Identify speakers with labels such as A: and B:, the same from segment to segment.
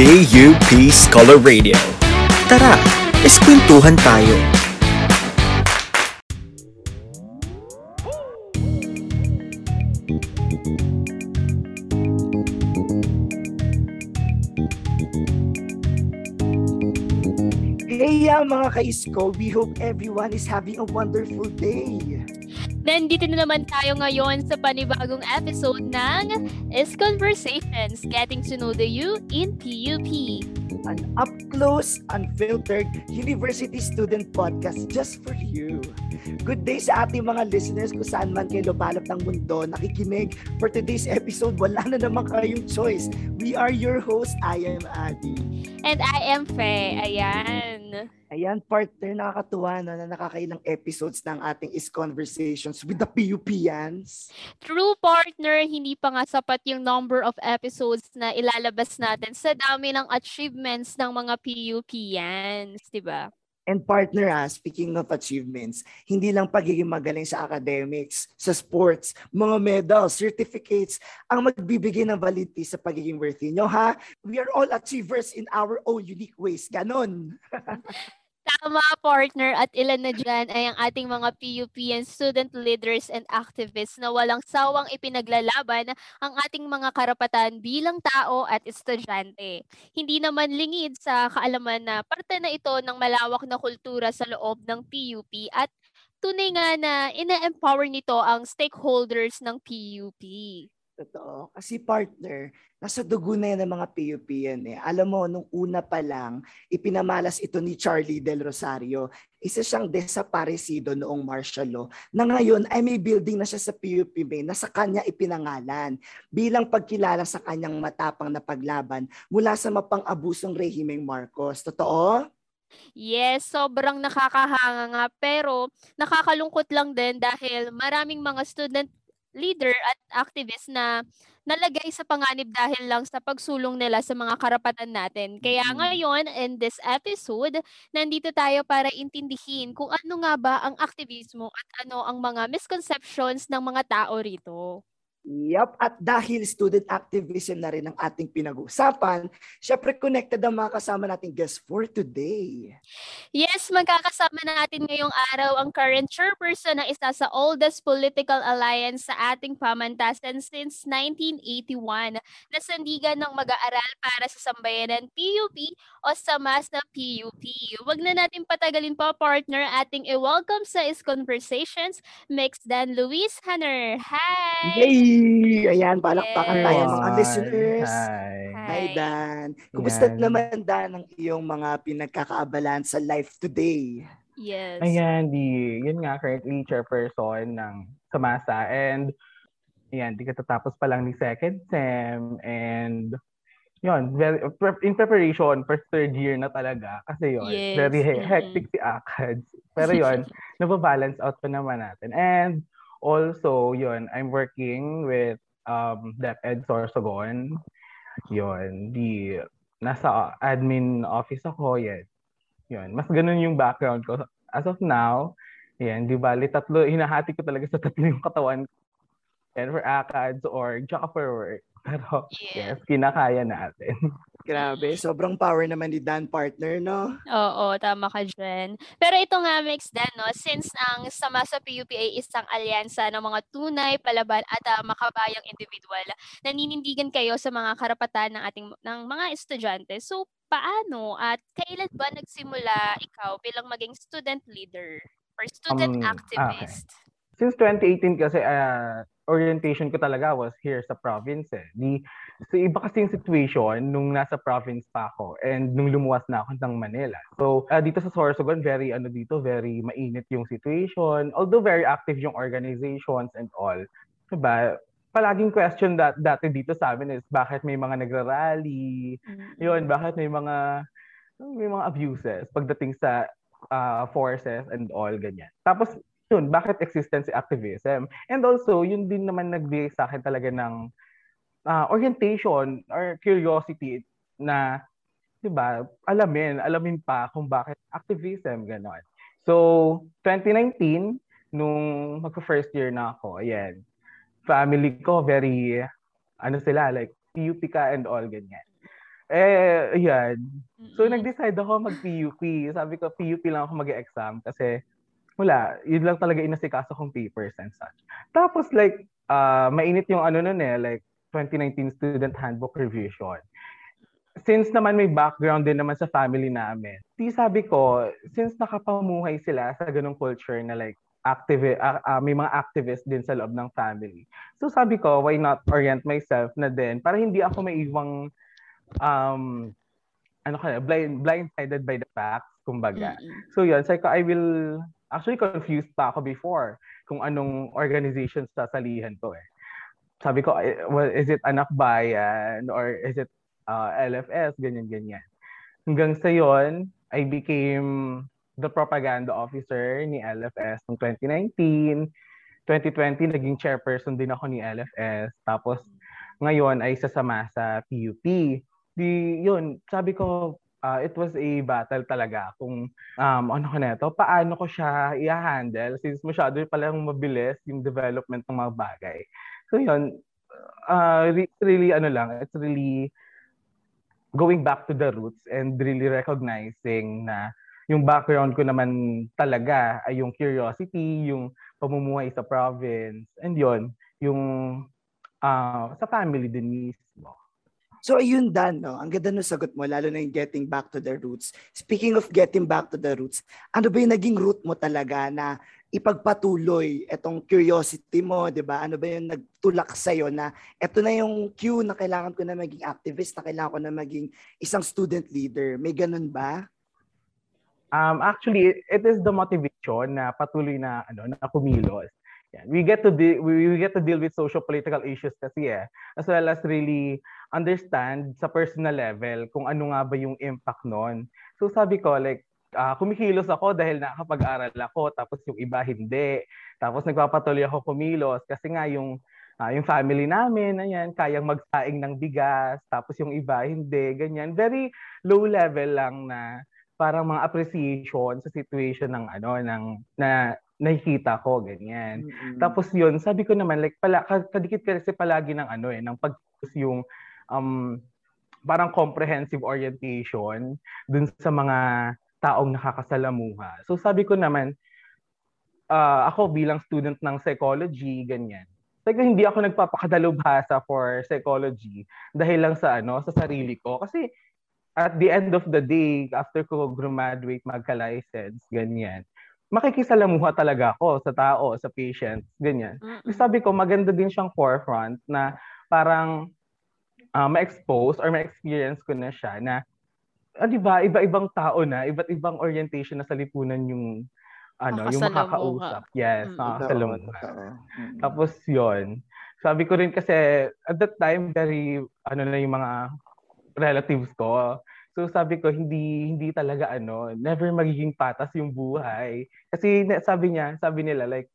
A: BUP Scholar Radio. Tara, eskwentuhan tayo.
B: Hey mga ka-isko, we hope everyone is having a wonderful day.
C: Nandito na naman tayo ngayon sa panibagong episode ng Is Conversations, Getting to Know the You in PUP.
B: An up-close, unfiltered university student podcast just for you. Good day sa ating mga listeners kung saan man kayo lupalop ng mundo nakikinig. For today's episode, wala na naman kayong choice. We are your host, I am Adi.
C: And I am Faye. Ayan.
B: Ayan, partner, nakakatuwa no, na nakakailang episodes ng ating Is Conversations with the PUPians.
C: True partner, hindi pa nga sapat yung number of episodes na ilalabas natin sa dami ng achievements ng mga PUPians, di ba?
B: And partner, ah, speaking of achievements, hindi lang pagiging magaling sa academics, sa sports, mga medals, certificates, ang magbibigay ng validity sa pagiging worthy nyo, ha? We are all achievers in our own unique ways. Ganon.
C: Tama, partner. At ilan na dyan ay ang ating mga PUP and student leaders and activists na walang sawang ipinaglalaban ang ating mga karapatan bilang tao at estudyante. Hindi naman lingid sa kaalaman na parte na ito ng malawak na kultura sa loob ng PUP at tunay nga na ina-empower nito ang stakeholders ng PUP.
B: Totoo. Kasi partner, nasa dugo na yan ng mga PUP yan eh. Alam mo, nung una pa lang, ipinamalas ito ni Charlie Del Rosario. Isa siyang desaparecido noong martial law na ngayon ay may building na siya sa PUP Bay na sa kanya ipinangalan bilang pagkilala sa kanyang matapang na paglaban mula sa mapang-abusong rehimeng Marcos. Totoo?
C: Yes, sobrang nakakahanga nga pero nakakalungkot lang din dahil maraming mga student leader at activist na nalagay sa panganib dahil lang sa pagsulong nila sa mga karapatan natin. Kaya ngayon, in this episode, nandito tayo para intindihin kung ano nga ba ang aktivismo at ano ang mga misconceptions ng mga tao rito.
B: Yup, at dahil student activism na rin ang ating pinag-uusapan, syempre connected ang mga kasama nating guest for today.
C: Yes, magkakasama natin ngayong araw ang current chairperson ng isa sa oldest political alliance sa ating pamantasan since 1981 na sandigan ng mag-aaral para sa sambayanan PUP o sa MAS na PUP. Huwag na natin patagalin pa partner ating i-welcome sa Is Conversations, Mix Dan Luis Hanner. Hi!
B: Yay! Ayan, palakpakan
C: Yes.
B: tayo mga listeners.
D: Hi.
B: Hi, Dan. Kumusta
D: Yan.
B: naman, Dan, ang iyong mga pinagkakaabalan sa life today?
C: Yes.
D: Ayan, di, yun nga, currently chairperson ng Samasa. And, yan, di katatapos pa lang ni second sem. And, yun, very, in preparation for third year na talaga. Kasi yun,
C: Yes,
D: very he- hectic si ACADS. Pero yun, nababalance out pa naman natin. And, also, yun, I'm working with um, DepEd Sorsogon. Yun, di, nasa admin office ako, yan. Yun, mas ganun yung background ko. As of now, yan, di bali, tatlo, hinahati ko talaga sa tatlo yung katawan ko. And for ACADS or tsaka for work. Pero,
C: Yeah.
D: yes, kinakaya natin.
B: Grabe, sobrang power naman ni Dan partner, no?
C: Oo, tama ka dyan. Pero ito nga, Mix Dan, no? since ang sama sa PUP ay isang alyansa ng mga tunay, palaban at ah, makabayang individual, naninindigan kayo sa mga karapatan ng ating ng mga estudyante. So, paano at kailan ba nagsimula ikaw bilang maging student leader or student
D: Um,
C: activist?
D: Since 2018 kasi, ah, orientation ko talaga was here sa province eh. Di, so iba kasi yung situation nung nasa province pa ako and nung lumuwas na ako ng Manila. So ah, dito sa Sorsogon, very ano dito, very mainit yung situation. Although very active yung organizations and all. Diba? Palaging question that dati dito sa amin is bakit may mga nagrarally,
C: Mm.
D: yun, bakit may mga may mga abuses pagdating sa ah, forces and all ganyan. Tapos yun, bakit existence si activism? And also, yun din naman nagbigay sa akin talaga ng ah, orientation or curiosity na 'di ba, alamin, alamin pa kung bakit activism ganon. So, 2019 nung magpa-first year na ako, ayan. Family ko very ano sila like PUP ka and all ganyan. Eh, yan. So, nag-decide ako mag-PUP. Sabi ko, PUP lang ako mag-exam kasi wala, yun lang talaga inasikaso kong papers and such. Tapos like, uh, mainit yung ano nun eh, like 2019 Student Handbook Revision. Since naman may background din naman sa family namin, di sabi ko, since nakapamuhay sila sa ganong culture na like, active, uh, uh, may mga activists din sa loob ng family. So sabi ko, why not orient myself na din para hindi ako maiwang um, ano ka, blind, blindsided by the facts, kumbaga. So yun, sabi ko, I will, actually confused pa ako before kung anong organization sasalihan ko eh. Sabi ko, eh, well, is it anak bayan or is it uh, LFS, ganyan-ganyan. Hanggang sa yon I became the propaganda officer ni LFS noong 2019. 2020, naging chairperson din ako ni LFS. Tapos, ngayon ay sasama sa PUP. Di, yun, sabi ko, uh, it was a battle talaga kung um, ano ko neto, paano ko siya i-handle since masyado palang mabilis yung development ng mga bagay. So yun, uh, really ano lang, it's really going back to the roots and really recognizing na yung background ko naman talaga ay yung curiosity, yung pamumuhay sa province, and yon yung uh, sa family din mismo.
B: So ayun Dan, no? ang ganda ng sagot mo, lalo na yung getting back to the roots. Speaking of getting back to the roots, ano ba yung naging root mo talaga na ipagpatuloy itong curiosity mo, di ba? Ano ba yung nagtulak sa'yo na eto na yung cue na kailangan ko na maging activist, na kailangan ko na maging isang student leader. May ganun ba?
D: Um, actually, it is the motivation na patuloy na ano na kumilos. Yeah, we get to de- we, we get to deal with social political issues kasi eh, as well as really understand sa personal level kung ano nga ba yung impact noon. So sabi ko like uh, kumikilos ako dahil nakakapag-aral ako tapos yung iba hindi. Tapos nagpapatuloy ako kumilos kasi nga yung uh, yung family namin ayan kayang magsaing ng bigas tapos yung iba hindi ganyan. Very low level lang na parang mga appreciation sa situation ng ano ng na nakikita ko ganyan.
B: Mm-mm.
D: Tapos yun, sabi ko naman like pala kadikit kasi palagi ng ano eh ng pag yung um parang comprehensive orientation dun sa mga taong nakakasalamuha. So sabi ko naman uh, ako bilang student ng psychology ganyan. Sabi hindi ako nagpapakadalubhasa for psychology dahil lang sa ano sa sarili ko kasi at the end of the day, after ko graduate, magka-license, ganyan, makikisalamuha talaga ako sa tao, sa patients, ganyan.
C: Mm-mm.
D: Sabi ko, maganda din siyang forefront na parang uh, ma-expose or ma-experience ko na siya na, ah, di ba, iba-ibang tao na, iba't ibang orientation na sa lipunan yung ano, yung makakausap. Yes,
C: Mm.
D: makakasalamuha.
B: Totoo. Mm-mm.
D: Tapos yon sabi ko rin kasi at that time very ano na yung mga relatives ko. So sabi ko hindi hindi talaga ano, never magiging patas yung buhay. Kasi sabi niya, sabi nila like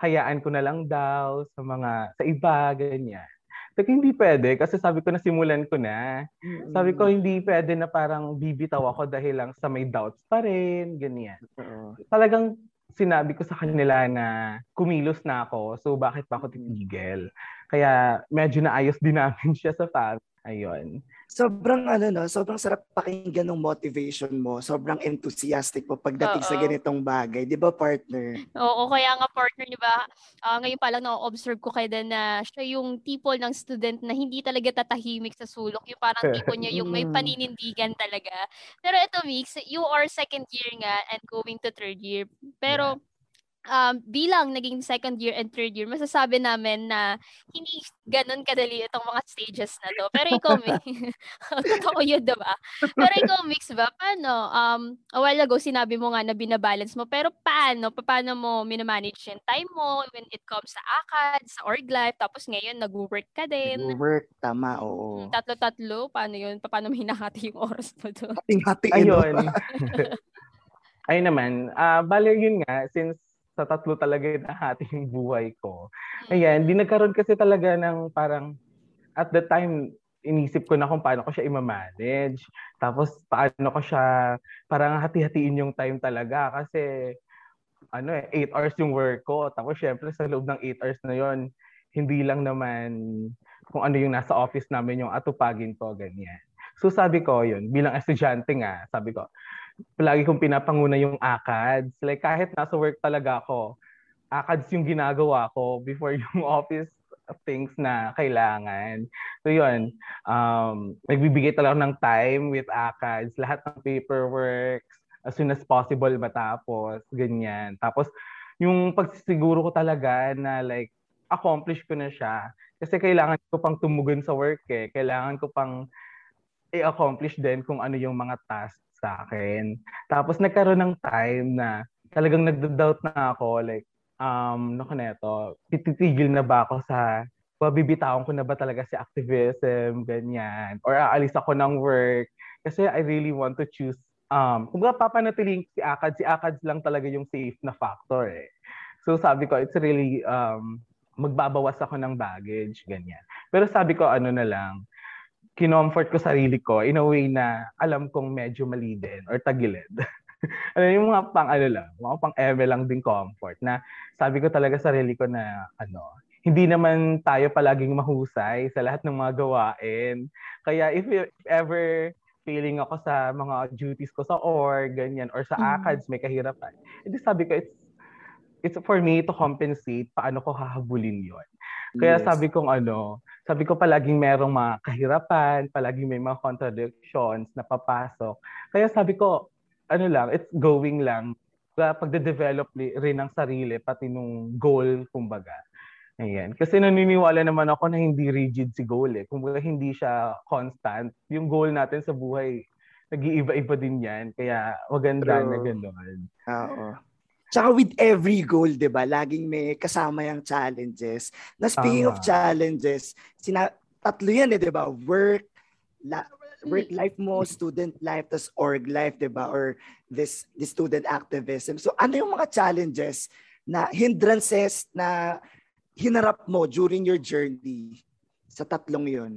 D: hayaan ko na lang daw sa mga sa iba ganyan. Ko, hindi pwede kasi sabi ko nasimulan ko na. Sabi ko hindi pwede na parang bibitaw ako dahil lang sa may doubts pa rin, ganyan
B: Totoo.
D: talagang sinabi ko sa kanila na kumilos na ako, so bakit pa ako titigil? Kaya medyo naayos din namin siya sa family. Ayun.
B: Sobrang ano no, sobrang sarap pakinggan ng motivation mo. Sobrang enthusiastic mo pagdating sa
C: Oo.
B: ganitong bagay, 'di ba partner?
C: Oo, kaya nga partner, di ba? ah, ngayon pa lang na-observe ko kay Dan na siya yung tipo ng student na hindi talaga tatahimik sa sulok. Yung parang tipo niya yung may
B: Mm.
C: paninindigan talaga. Pero ito, Mix, you are second year nga and going to third year. Pero um, bilang naging second year and third year, masasabi namin na hindi ganun kadali itong mga stages na to. Pero ikaw, Mix, totoo yun, diba? Pero ikaw, Mix ba? Paano? Um, a while ago, sinabi mo nga na binabalance mo. Pero paano? Paano mo minamanage yung time mo when it comes sa ACAD, sa org life, tapos ngayon nag-work ka din.
B: Work tama, oo.
C: Mm, Tatlo-tatlo, paano yun? Paano mo hinahati yung oras mo doon?
B: Hating-hatiin.
D: Ayun. Ayun naman. ah bale yun nga, since sa tatlo talaga nahati yung buhay ko. Ayan, di nagkaroon kasi talaga ng parang, at the time, inisip ko na kung paano ko siya i-manage. Tapos, paano ko siya, parang hati-hatiin yung time talaga. Kasi, ano eh, 8 hours yung work ko. Tapos, syempre, sa loob ng 8 hours na yon hindi lang naman kung ano yung nasa office namin yung atupagin ko, ganyan. So sabi ko yun, bilang estudyante nga, sabi ko, palagi kong pinapanguna yung ACADS. Like kahit nasa work talaga ako, ACADS yung ginagawa ko before yung office things na kailangan. So yun, um, nagbibigay talaga ng time with ACADS, lahat ng paperwork, as soon as possible matapos, ganyan. Tapos, yung pagsisiguro ko talaga na like, accomplish ko na siya. Kasi kailangan ko pang tumugon sa work eh. Kailangan ko pang i-accomplish din kung ano yung mga tasks sa akin. Tapos nagkaroon ng time na talagang nagda-doubt na ako like um no neto, tititigil na ba ako sa babibitawan ko na ba talaga si activism, ganyan. Or aalis ako ng work. Kasi I really want to choose um, kung kumbaga papanatiling si ACAD, si ACAD lang talaga yung safe na factor eh. So sabi ko, it's really, um, magbabawas ako ng baggage, ganyan. Pero sabi ko, ano na lang, kinomfort ko sarili ko in a way na alam kong medyo mali din or tagilid. ano yung mga pang ano lang, mga pang eme lang din comfort na sabi ko talaga sarili ko na ano, hindi naman tayo palaging mahusay sa lahat ng mga gawain. Kaya if, if ever feeling ako sa mga duties ko sa org, ganyan, or sa mm. ACADS, may kahirapan. Hindi sabi ko, it's, it's for me to compensate paano ko hahabulin yon. Kaya yes. sabi kong ano, sabi ko palaging merong mga kahirapan, palaging may mga contradictions na papasok. Kaya sabi ko, ano lang, it's going lang. Pagde-develop rin ng sarili, pati nung goal, kumbaga. Ayan. Kasi naniniwala naman ako na hindi rigid si goal eh. Kung hindi siya constant, yung goal natin sa buhay, nag-iiba-iba din yan. Kaya maganda True. na gano'n.
B: Oo. Tsaka with every goal, di ba, laging may kasama yung challenges. Na speaking Tama. of challenges, sina tatlo yan eh, di ba? Work, la- work life mo, student life, tas org life, di ba? Or this, this student activism. So ano yung mga challenges na hindrances na hinarap mo during your journey sa tatlong yon?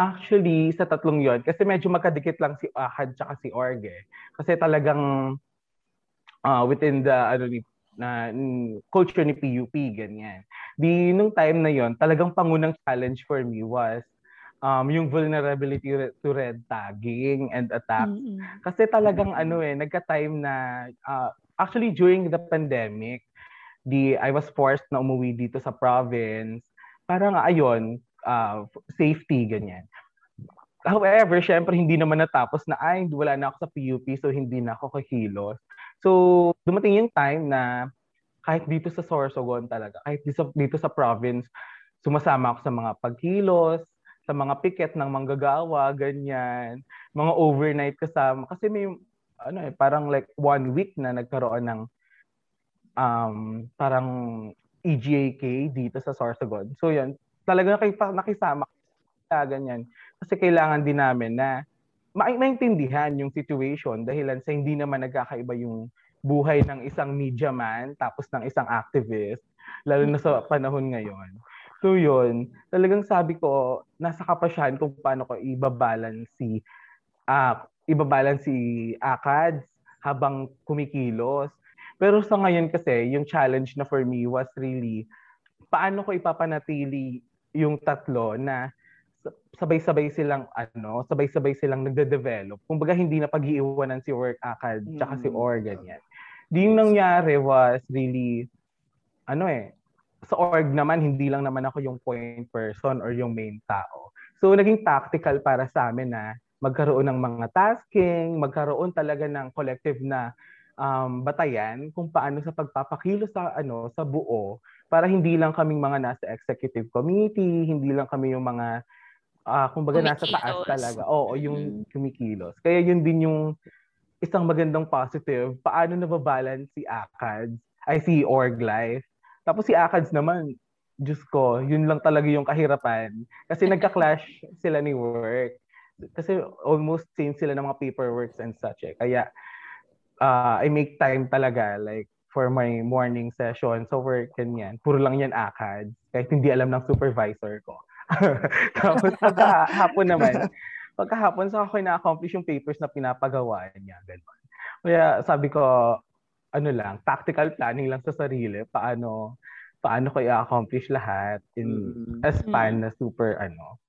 D: Actually, sa tatlong yon kasi medyo magkadikit lang si Ahad tsaka si Org eh. Kasi talagang uh, within the ano ni na culture ni PUP ganyan. Di nung time na yon, talagang pangunang challenge for me was um, yung vulnerability to red tagging and attack. Mm-hmm. Kasi talagang ano eh, nagka-time na uh, actually during the pandemic, di I was forced na umuwi dito sa province. Parang ayon, uh, safety ganyan. However, syempre hindi naman natapos na ay wala na ako sa PUP so hindi na ako kakilos. So dumating yung time na kahit dito sa Sorsogon talaga, kahit dito, dito sa province, sumasama ako sa mga pagkilos, sa mga piket ng manggagawa, ganyan, mga overnight kasama. Kasi may, ano eh, parang like one week na nagkaroon ng um, parang EGAK dito sa Sorsogon. So yun, talaga nakisama ka ganyan. Kasi kailangan din namin na maintindihan yung situation. Dahilan sa hindi naman nagkakaiba yung buhay ng isang media man tapos ng isang activist lalo na sa panahon ngayon. So yun, talagang sabi ko nasa kapasyahan kung paano ko ibabalance si uh, ibabalance si ACADS habang kumikilos. Pero sa ngayon kasi, yung challenge na for me was really, paano ko ipapanatili yung tatlo na sabay-sabay silang ano, sabay-sabay silang nagde-develop. Kumbaga hindi na pag-iiwanan si work akad tsaka si mm. org ganyan. Di yung nangyari was really ano eh, sa org naman hindi lang naman ako yung point person or yung main tao. So naging tactical para sa amin na magkaroon ng mga tasking, magkaroon talaga ng collective na um, batayan kung paano sa pagpapakilo sa ano sa buo para hindi lang kaming mga nasa executive committee, hindi lang kami yung mga uh, kumbaga nasa taas talaga. Oo, yung mm. kumikilos. Kaya yun din yung isang magandang positive, paano nababalance si ACADS, ay si Org Life. Tapos si ACADS naman, Diyos ko, yun lang talaga yung kahirapan. Kasi nagka-clash sila ni work. Kasi almost same sila ng mga paperworks and such eh. Kaya uh, I make time talaga like for my morning session so work ganyan. Puro lang yan akad. Kahit hindi alam ng supervisor ko. Tapos pagkahapon naman, pagkahapon sa ako na-accomplish yung papers na pinapagawa niya. Ganun. Kaya sabi ko, ano lang, tactical planning lang sa sarili. Paano, paano ko i-accomplish lahat in mm. a span na super, ano,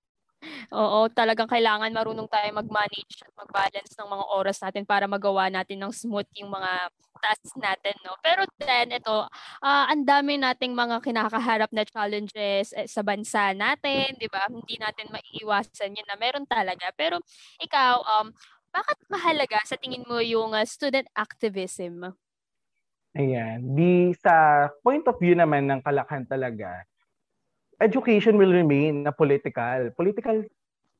C: Oo, talagang kailangan marunong tayo mag-manage at mag-balance ng mga oras natin para magawa natin ng smooth yung mga tasks natin, no? Pero then, ito, uh, ang dami nating mga kinakaharap na challenges eh, sa bansa natin, di ba? Hindi natin maiiwasan yun na meron talaga. Pero ikaw, um, bakit mahalaga sa tingin mo yung uh, student activism?
D: Ayan. Di sa point of view naman ng kalakhan talaga, education will remain na political. Political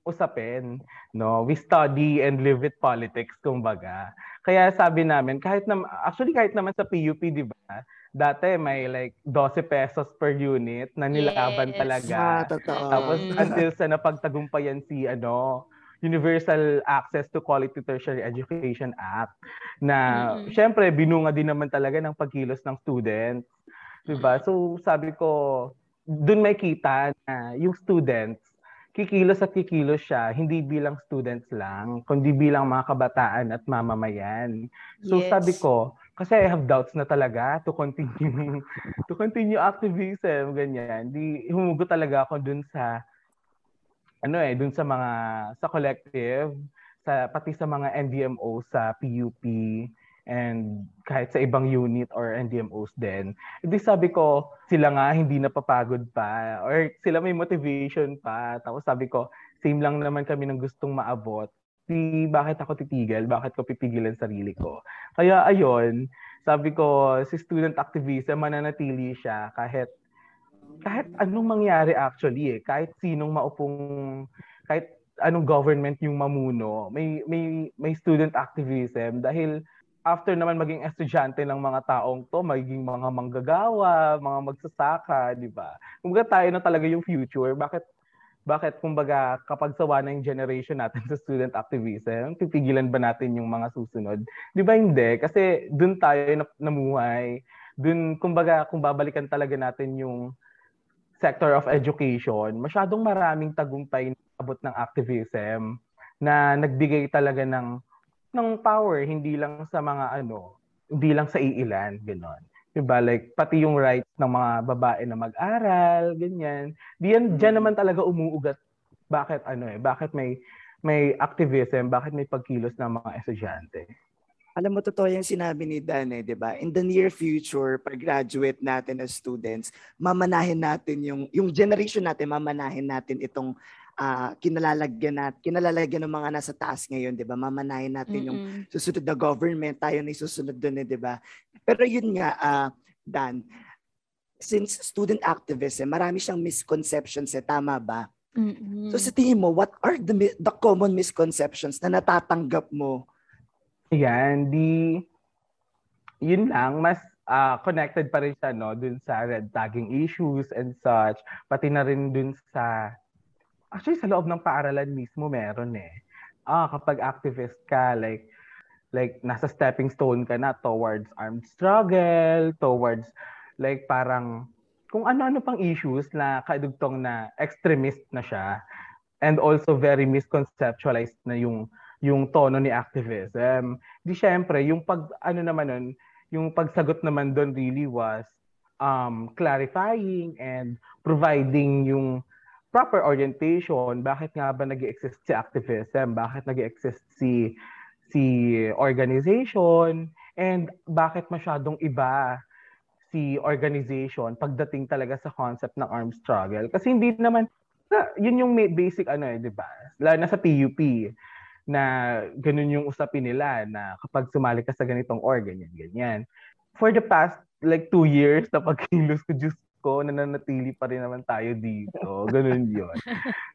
D: usapin, no? We study and live with politics, kumbaga. Kaya sabi namin, kahit na, actually kahit naman sa PUP, di ba? Dati may like 12 pesos per unit na nilaban yes. talaga.
B: Ah, totoo.
D: Tapos until sa napagtagumpayan si ano, Universal Access to Quality Tertiary Education Act na mm-hmm. syempre binunga din naman talaga ng pagkilos ng students. 'Di ba? So sabi ko, doon may kita na yung students, kikilos at kikilos siya, hindi bilang students lang, kundi bilang mga kabataan at mamamayan. So yes. sabi ko, kasi I have doubts na talaga to continue to continue activism ganyan. Di humugot talaga ako dun sa ano eh dun sa mga sa collective, sa pati sa mga NDMO sa PUP and kahit sa ibang unit or NDMOs din. Hindi sabi ko, sila nga hindi napapagod pa or sila may motivation pa. Tapos sabi ko, same lang naman kami ng gustong maabot. Di, bakit ako titigil? Bakit ko pipigilan sarili ko? Kaya ayon, sabi ko, si student activism, mananatili siya kahit kahit anong mangyari actually eh. Kahit sinong maupong, kahit anong government yung mamuno, may may may student activism dahil after naman maging estudyante ng mga taong to, magiging mga manggagawa, mga magsasaka, di ba? Kumbaga tayo na talaga yung future. Bakit bakit kumbaga kapag sawa na yung generation natin sa student activism, pipigilan ba natin yung mga susunod? Di ba hindi? Kasi dun tayo namuhay. Dun, kumbaga, kung babalikan talaga natin yung sector of education, masyadong maraming tagumpay na abot ng activism na nagbigay talaga ng ng power hindi lang sa mga ano, hindi lang sa iilan, gano'n. Diba? Like, pati yung rights ng mga babae na mag-aral, ganyan. Diyan, diyan naman talaga umuugat bakit ano eh, bakit may may activism, bakit may pagkilos ng mga estudyante.
B: Alam mo, totoo yung sinabi ni Dan eh, di ba? In the near future, pag graduate natin as students, mamanahin natin yung, yung generation natin, mamanahin natin itong uh, kinalalagyan nat kinalalagyan ng mga nasa taas ngayon, 'di ba? Mamanahin natin Mm-mm. yung susunod na government, tayo na susunod doon, eh, 'di ba? Pero yun nga uh, Dan, since student activism, marami siyang misconceptions, eh, tama ba?
C: Mm-hmm.
B: So sa tingin mo, what are the the common misconceptions na natatanggap mo?
D: Yan, di yun lang mas uh, connected pa rin siya no dun sa red tagging issues and such, pati na rin dun sa Actually, sa loob ng paaralan mismo meron eh. Ah, kapag activist ka, like, like nasa stepping stone ka na towards armed struggle, towards like parang kung ano-ano pang issues na kadugtong na extremist na siya and also very misconceptualized na yung yung tono ni activism. Di syempre, yung pag ano naman nun, yung pagsagot naman doon really was um, clarifying and providing yung proper orientation, bakit nga ba nag exist si activism, bakit nag exist si si organization, and bakit masyadong iba si organization pagdating talaga sa concept ng armed struggle. Kasi hindi naman, yun yung basic ano eh, di ba? Lalo na sa PUP, na ganun yung usapin nila na kapag sumali ka sa ganitong organ, ganyan, ganyan. For the past like two years na pagkilos ko, Diyos ko, nananatili pa rin naman tayo dito. Ganun yun.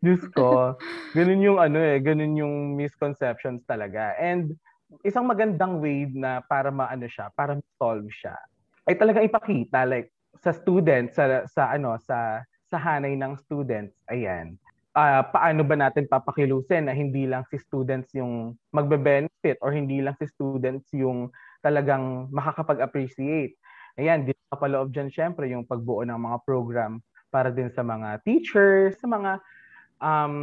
D: Diyos ko, ganun yung ano eh, ganun yung misconceptions talaga. And isang magandang way na para maano siya, para solve siya, ay talagang ipakita like sa students sa sa ano sa sa hanay ng students ayan uh, paano ba natin papakilusin na hindi lang si students yung magbe-benefit or hindi lang si students yung talagang makakapag-appreciate Ayan, di pa paloob dyan syempre yung pagbuo ng mga program para din sa mga teachers, sa mga um,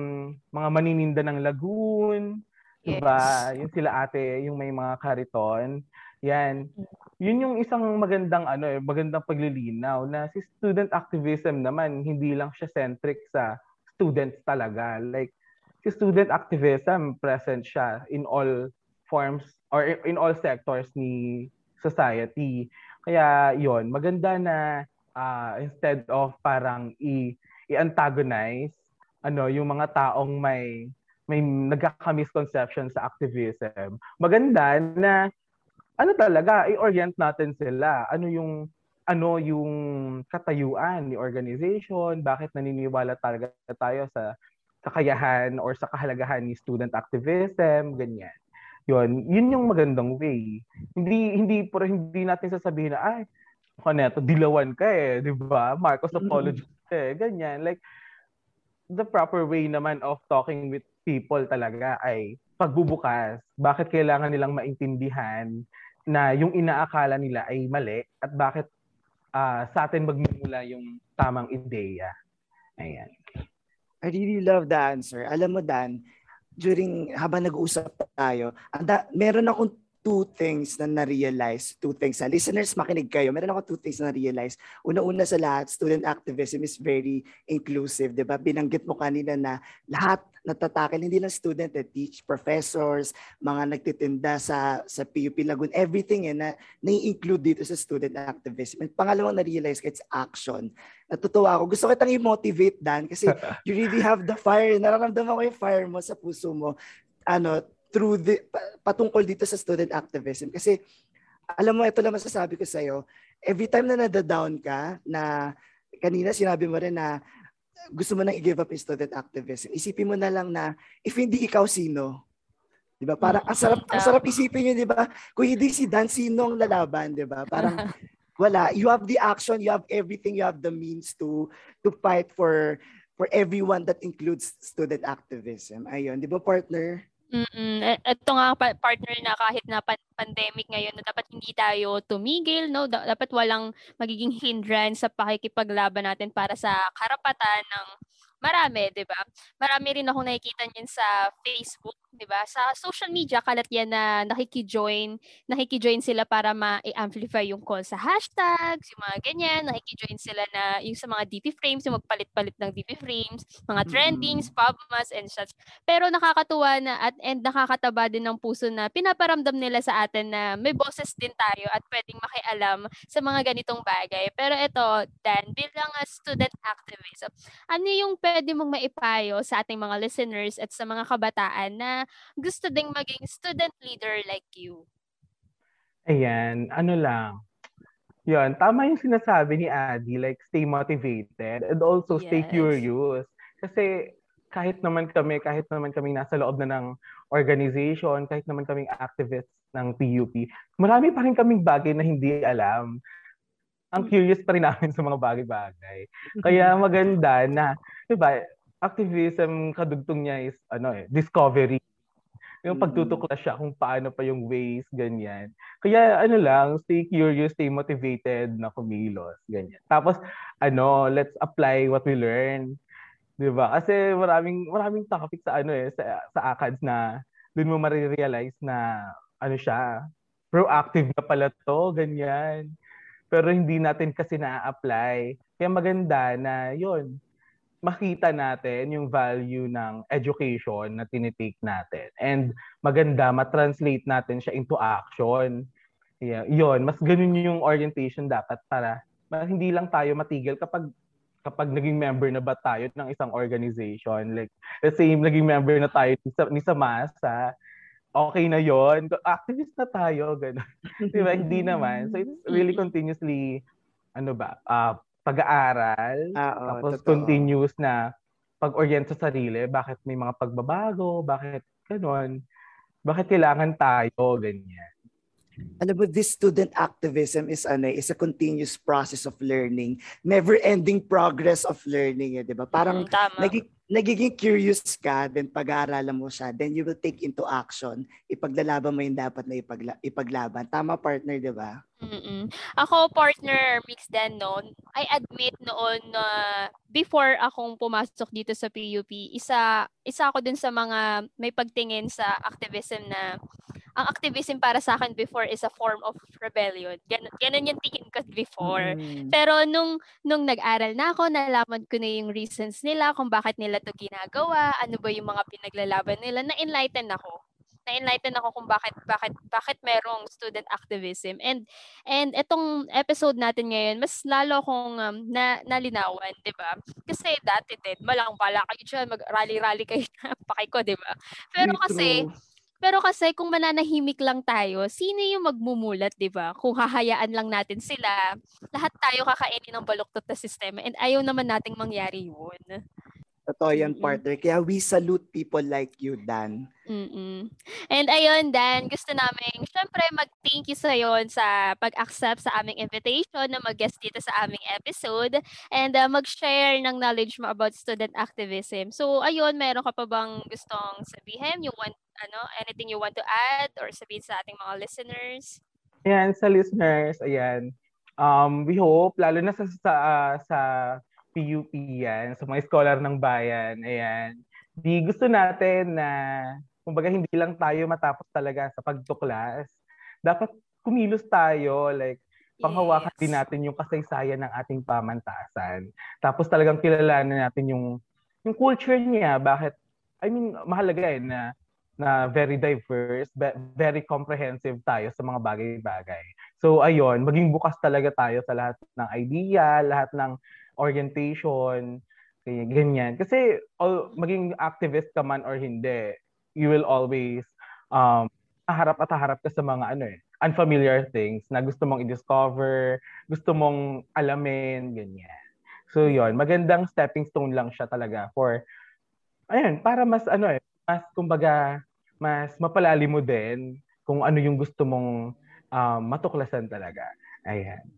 D: mga manininda ng lagoon, yes. diba? Yung sila ate, yung may mga kariton. Yan. Yun yung isang magandang ano eh, magandang paglilinaw na si student activism naman hindi lang siya centric sa students talaga. Like si student activism present siya in all forms or in all sectors ni society. Kaya yon maganda na uh, instead of parang i i-antagonize ano yung mga taong may may nagkaka-misconception sa activism. Maganda na ano talaga i-orient natin sila. Ano yung ano yung katayuan ni organization, bakit naniniwala talaga tayo sa kakayahan or sa kahalagahan ni student activism, ganyan. Yun, yun yung magandang way. Hindi hindi pero hindi natin sasabihin na ay kaneto dilawan ka eh, 'di ba? Marcos apology mm-hmm. eh, ganyan. Like the proper way naman of talking with people talaga ay pagbubukas. Bakit kailangan nilang maintindihan na yung inaakala nila ay mali at bakit uh, sa atin magmumula yung tamang ideya. Ayan.
B: I really love the answer. Alam mo, Dan, during, habang nag-uusap tayo, anda, meron akong two things na na-realize, two things. Ha? Listeners, makinig kayo. Meron ako two things na na-realize. Una-una sa lahat, student activism is very inclusive. Di ba? Binanggit mo kanina na lahat natatakil, hindi lang student, eh, teach, professors, mga nagtitinda sa, sa PUP Lagoon, everything eh, na nai-include dito sa student activism. And pangalawang na-realize ko, it's action. Natutuwa ako. Gusto kitang i-motivate, Dan, kasi you really have the fire. Nararamdaman ko yung fire mo sa puso mo. Ano, through the, patungkol dito sa student activism. Kasi, alam mo, ito lang masasabi ko sa'yo, every time na nadadown ka, na kanina sinabi mo rin na gusto mo nang i-give up yung student activism, isipin mo na lang na if hindi ikaw sino, 'di ba? Parang ang sarap ang sarap isipin yun, 'di ba? Kung hindi si Dan sino ang lalaban, 'di ba? Parang wala, you have the action, you have everything, you have the means to to fight for for everyone that includes student activism. Ayun, 'di ba partner?
C: Mm. Ito nga partner na kahit na pandemic ngayon na dapat hindi tayo tumigil, no? dapat walang magiging hindrance sa pakikipaglaban natin para sa karapatan ng marami, 'di ba? Marami rin akong nakikita niyan sa Facebook 'di ba? Sa social media kalat yan na nakiki-join, nakiki-join sila para ma-amplify yung call sa hashtags, yung mga ganyan, nakiki-join sila na yung sa mga DP frames, yung magpalit-palit ng DP frames, mga trendings, pubmas and such. Pero nakakatuwa na at and nakakataba din ng puso na pinaparamdam nila sa atin na may boses din tayo at pwedeng makialam sa mga ganitong bagay. Pero ito, Dan, bilang a student activist, ano yung pwede mong maipayo sa ating mga listeners at sa mga kabataan na gusto ding maging student leader like you?
D: Ayan, ano lang. Yun, tama yung sinasabi ni Adi, like stay motivated and also yes. stay curious. Kasi kahit naman kami, kahit naman kami nasa loob na ng organization, kahit naman kaming activists ng PUP, marami pa rin kaming bagay na hindi alam. Ang mm. curious pa rin namin sa mga bagay-bagay. Kaya maganda na, di ba, activism kadugtong niya is ano eh, discovery. Yung pagtutuklas siya kung paano pa yung ways, ganyan. Kaya ano lang, stay curious, stay motivated na kumilos, ganyan. Tapos, ano, let's apply what we learn. 'Di ba? Kasi maraming maraming topic sa ano eh sa sa ACADS na doon mo ma-realize na ano siya, proactive na pala to, ganyan. Pero hindi natin kasi na-apply. Kaya maganda na 'yon, makita natin yung value ng education na tinitake natin. And maganda, ma-translate natin siya into action. Yeah, yun, mas ganun yung orientation dapat para hindi lang tayo matigil kapag kapag naging member na ba tayo ng isang organization. Like, let's say, naging member na tayo ni, sa, ni Samasa, okay na yon Activist na tayo, gano'n. Di ba? Hindi naman. So, it's really continuously, ano ba, uh, pag-aaral,
B: ah, oh,
D: tapos totoo. continuous na pag-orient sa sarili, bakit may mga pagbabago, bakit gano'n, bakit kailangan tayo, ganyan.
B: Alam mo, this student activism is ano, is a continuous process of learning, never-ending progress of learning, eh, di ba? Parang
C: mm, Tama.
B: naging, nagiging curious ka, then pag-aaralan mo siya, then you will take into action, ipaglalaban mo yung dapat na ipagla- ipaglaban. Tama, partner, di ba?
C: Mm-mm. Ako, partner, mix din noon. I admit noon na uh, before akong pumasok dito sa PUP, isa, isa ako din sa mga may pagtingin sa activism na ang activism para sa akin before is a form of rebellion. Ganun, ganun yung tingin ko before.
B: Mm.
C: Pero nung nung nag-aral na ako, nalaman ko na yung reasons nila kung bakit nila to ginagawa, ano ba yung mga pinaglalaban nila, na-enlighten ako. Na-enlighten ako kung bakit bakit bakit merong student activism. And and etong episode natin ngayon, mas lalo kong um, na, nalinawan, 'di ba? Kasi dati din, malang bala kayo dyan, mag-rally-rally kayo pakay ko, 'di ba? Pero
B: Very
C: kasi
B: true.
C: pero kasi kung mananahimik lang tayo, sino yung magmumulat, 'di ba? Kung hahayaan lang natin sila, lahat tayo kakainin ng baluktot na sistema and ayaw naman nating mangyari 'yun.
B: Totoo yan,
C: Mm-mm.
B: partner. Kaya we salute people like you, Dan.
C: Mm. And ayun, Dan, gusto namin syempre mag-thank you sa yon sa pag-accept sa aming invitation na mag-guest dito sa aming episode and uh, mag-share ng knowledge mo about student activism. So ayun, meron ka pa bang gustong sabihin? You want ano, anything you want to add or sabihin sa ating mga listeners?
D: Ayan, sa listeners, ayan. Um, we hope, lalo na sa, sa, ah, sa PUP yan, sa mga scholar ng bayan, ayan. Di gusto natin na, kumbaga hindi lang tayo matapos talaga sa pagtuklas. Dapat kumilos tayo, like, panghawakan
C: Yes.
D: din natin yung kasaysayan ng ating pamantasan. Tapos talagang kilalanin natin yung yung culture niya. Bakit? I mean, mahalaga eh na na very diverse, be- very comprehensive tayo sa mga bagay-bagay. So ayun, maging bukas talaga tayo sa lahat ng idea, lahat ng orientation, kaya ganyan. Kasi all, maging activist ka man or hindi, you will always um harap at harap ka sa mga ano eh, unfamiliar things na gusto mong i-discover, gusto mong alamin, ganyan. So yon, magandang stepping stone lang siya talaga for ayun, para mas ano eh, mas kumbaga mas mapalalim mo din kung ano yung gusto mong um, matuklasan talaga. Ayan.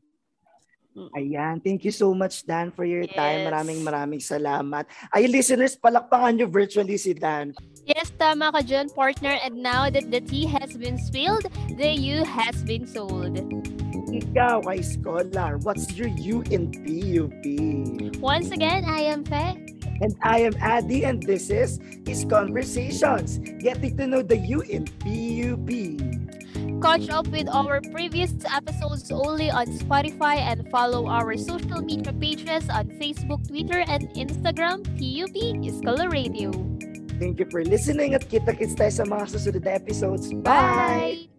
B: Ayan. Thank you so much, Dan, for your time.
C: Yes.
B: Maraming maraming salamat. Ay, listeners, palakpakan nyo virtually si Dan.
C: Yes, tama ka dyan, partner. And now that the tea has been spilled, the U has been sold.
B: Ikaw kay Scholar, what's your U in PUP?
C: Once again, I am Fe.
B: And I am Addy, and this is His Conversations, getting to know the U in PUP.
C: Catch up with our previous episodes only on Spotify and follow our social media pages on Facebook, Twitter, and Instagram, PUP Iskala Radio.
B: Thank you for listening at kita-kits tayo sa mga susunod na episodes. Bye!
C: Bye!